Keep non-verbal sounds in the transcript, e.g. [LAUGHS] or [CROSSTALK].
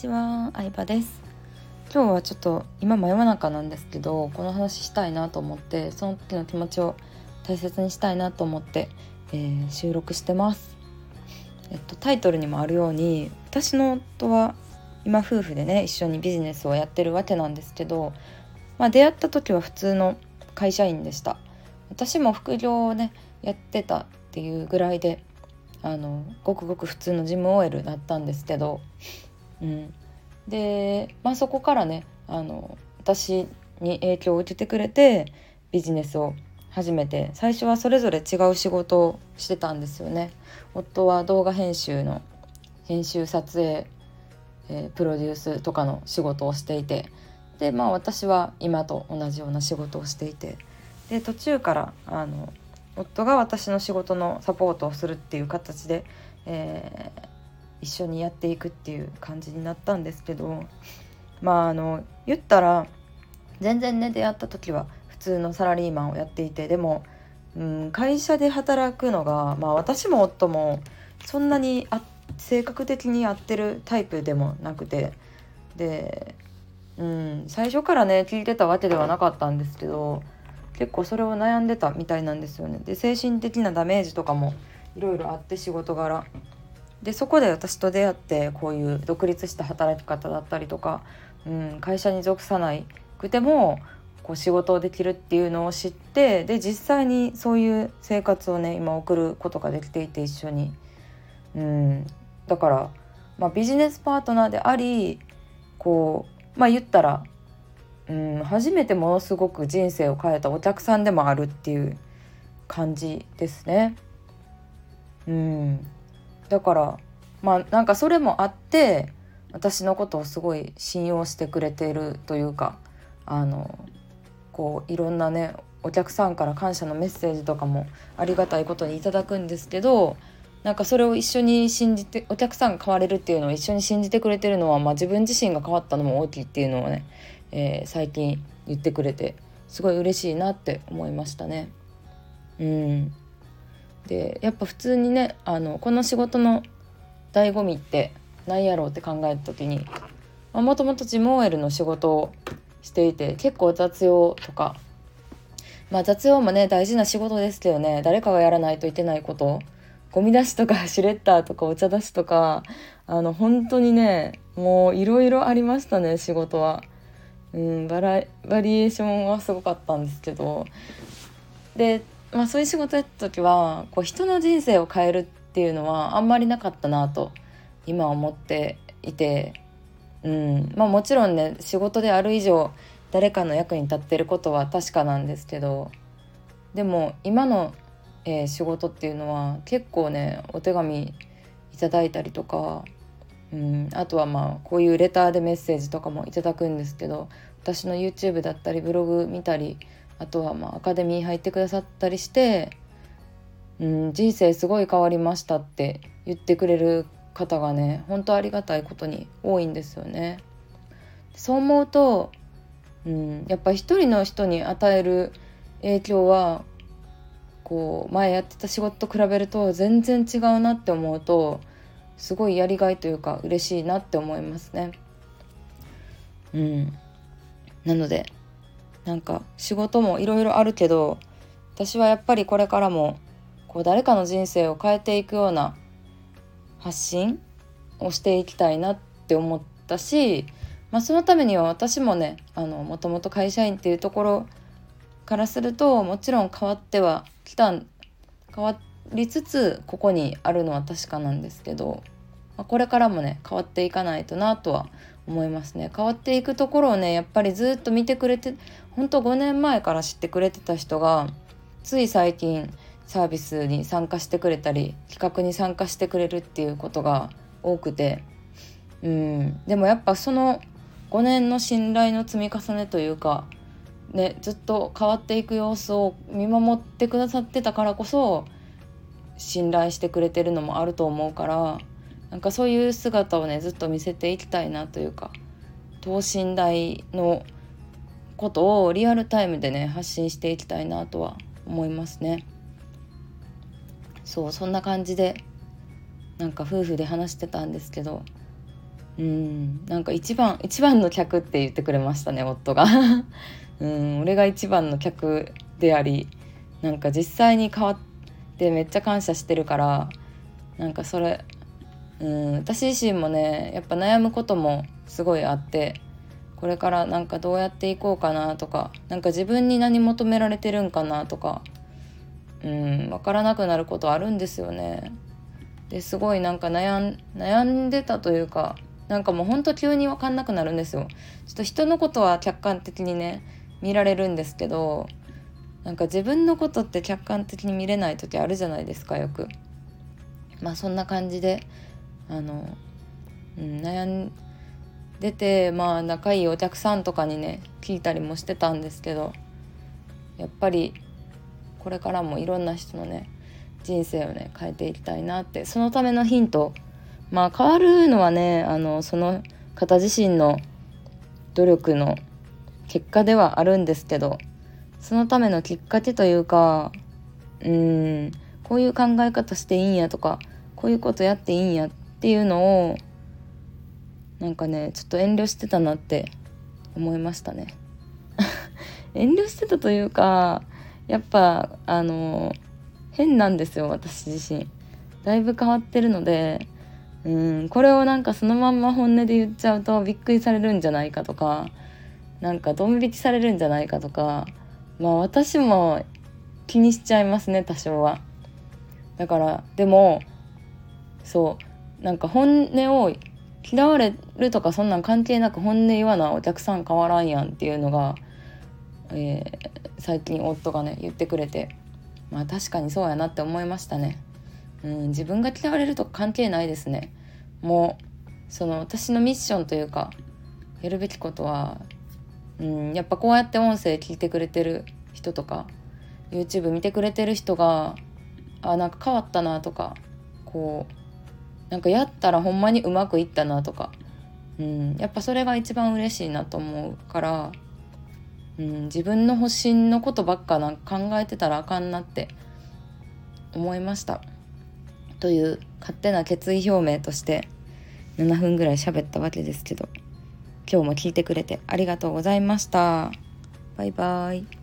ちは、相葉です。今日はちょっと今真夜中なんですけどこの話したいなと思ってその時の気持ちを大切にしたいなと思って、えー、収録してます。えっとタイトルにもあるように私の夫は今夫婦でね一緒にビジネスをやってるわけなんですけどまあ出会った時は普通の会社員でした。私も副業をねやってたっていうぐらいであのごくごく普通のジム OL だったんですけど、うん、で、まあ、そこからねあの私に影響を受けてくれてビジネスを始めて最初はそれぞれ違う仕事をしてたんですよね。夫は動画編集の編集撮影、えー、プロデュースとかの仕事をしていてでまあ私は今と同じような仕事をしていてで途中からあの夫が私の仕事のサポートをするっていう形で、えー、一緒にやっていくっていう感じになったんですけどまああの言ったら全然ね出会った時は普通のサラリーマンをやっていてでも、うん、会社で働くのが、まあ、私も夫もそんなにあ性格的に合ってるタイプでもなくてで、うん、最初からね聞いてたわけではなかったんですけど結構それを悩んでたみたいなんですよね。で精神的なダメージとかもいろいろあって仕事柄。でそこで私と出会ってこういう独立した働き方だったりとか、うん、会社に属さないくてもこう仕事をできるっていうのを知ってで実際にそういう生活をね今送ることができていて一緒に。うん、だから、まあ、ビジネスパートナーでありこうまあ言ったらうん初めてものすごく人生を変えたお客さんでもあるっていう感じですね。うんだからまあなんかそれもあって私のことをすごい信用してくれているというかあのこういろんなねお客さんから感謝のメッセージとかもありがたいことにいただくんですけどなんかそれを一緒に信じてお客さんが変われるっていうのを一緒に信じてくれてるのは、まあ、自分自身が変わったのも大きいっていうのをねえー、最近言ってくれてすごい嬉しいなって思いましたね。うん、でやっぱ普通にねあのこの仕事の醍醐味って何やろうって考えた時にもともとジモーエルの仕事をしていて結構雑用とかまあ雑用もね大事な仕事ですけどね誰かがやらないといけないことゴミ出しとか [LAUGHS] シュレッダーとかお茶出しとかあの本当にねもういろいろありましたね仕事は。うんバラバリエーションはすごかったんですけどで、まあ、そういう仕事やった時はこう人の人生を変えるっていうのはあんまりなかったなと今思っていて、うん。まあ、もちろんね仕事である以上誰かの役に立ってることは確かなんですけどでも今の、えー、仕事っていうのは結構ねお手紙いただいたりとかうん、あとはまあこういうレターでメッセージとかもいただくんですけど私の YouTube だったりブログ見たりあとはまあアカデミー入ってくださったりして、うん、人生すごい変わりましたって言ってくれる方がね本当ありがたいことに多いんですよね。そう思うと、うん、やっぱ一人の人に与える影響はこう前やってた仕事と比べると全然違うなって思うとすごいやりがいというか嬉しいなって思いますね。うん、なのでなんか仕事もいろいろあるけど私はやっぱりこれからもこう誰かの人生を変えていくような発信をしていきたいなって思ったし、まあ、そのためには私もねあのもともと会社員っていうところからするともちろん変わってはきた変わりつつここにあるのは確かなんですけど、まあ、これからもね変わっていかないとなとは思いますね。変わっていくところをねやっぱりずっと見てくれてほんと5年前から知ってくれてた人がつい最近サービスに参加してくれたり企画に参加してくれるっていうことが多くてうん。でもやっぱその5年の信頼の積み重ねというかねずっと変わっていく様子を見守ってくださってたからこそ信頼してくれてるのもあると思うからなんかそういう姿をねずっと見せていきたいなというか等身大のことをリアルタイムでね発信していきたいなとは思いますね。そうそんな感じでなんか夫婦で話してたんですけどうんなんか一番一番の客って言ってくれましたね夫が [LAUGHS] うん俺が一番の客でありなんか実際に変わってめっちゃ感謝してるからなんかそれうん私自身もねやっぱ悩むこともすごいあってこれからなんかどうやっていこうかなとかなんか自分に何求められてるんかなとかうん分からなくなることあるんですよね。ですごいなんか悩ん悩んでたというかなんかもうほんと急に分かんなくなるんですよ。ちょっと人のことは客観的にね見られるんですけどなんか自分のことって客観的に見れない時あるじゃないですかよく。まあそんな感じであの、うん、悩んでてまあ仲いいお客さんとかにね聞いたりもしてたんですけどやっぱりこれからもいろんな人のね人生をね変えていきたいなってそのためのヒントまあ変わるのはねあのその方自身の努力の結果ではあるんですけどそのためのきっかけというかうんこういう考え方していいんやとかこういうことやっていいんやっっていうのをなんかねちょっと遠慮してたなって思いましたね。[LAUGHS] 遠慮してたというかやっぱあの変なんですよ私自身。だいぶ変わってるのでうんこれをなんかそのまんま本音で言っちゃうとびっくりされるんじゃないかとかなんかドン引きされるんじゃないかとかまあ私も気にしちゃいますね多少は。だからでもそうなんか本音を嫌われるとかそんなん関係なく本音言わなお客さん変わらんやんっていうのが、えー、最近夫がね言ってくれてまあ確かにそうやなって思いましたね。うん、自分が嫌われるとか関係ないですね。もうその私のミッションというかやるべきことは、うん、やっぱこうやって音声聞いてくれてる人とか YouTube 見てくれてる人があなんか変わったなとかこうなんかやったらほんまにうまくいったなとか、うん、やっぱそれが一番嬉しいなと思うから、うん、自分の保身のことばっかなんか考えてたらあかんなって思いました。という勝手な決意表明として7分ぐらい喋ったわけですけど。今日も聞いてくれてありがとうございました。バイバイ。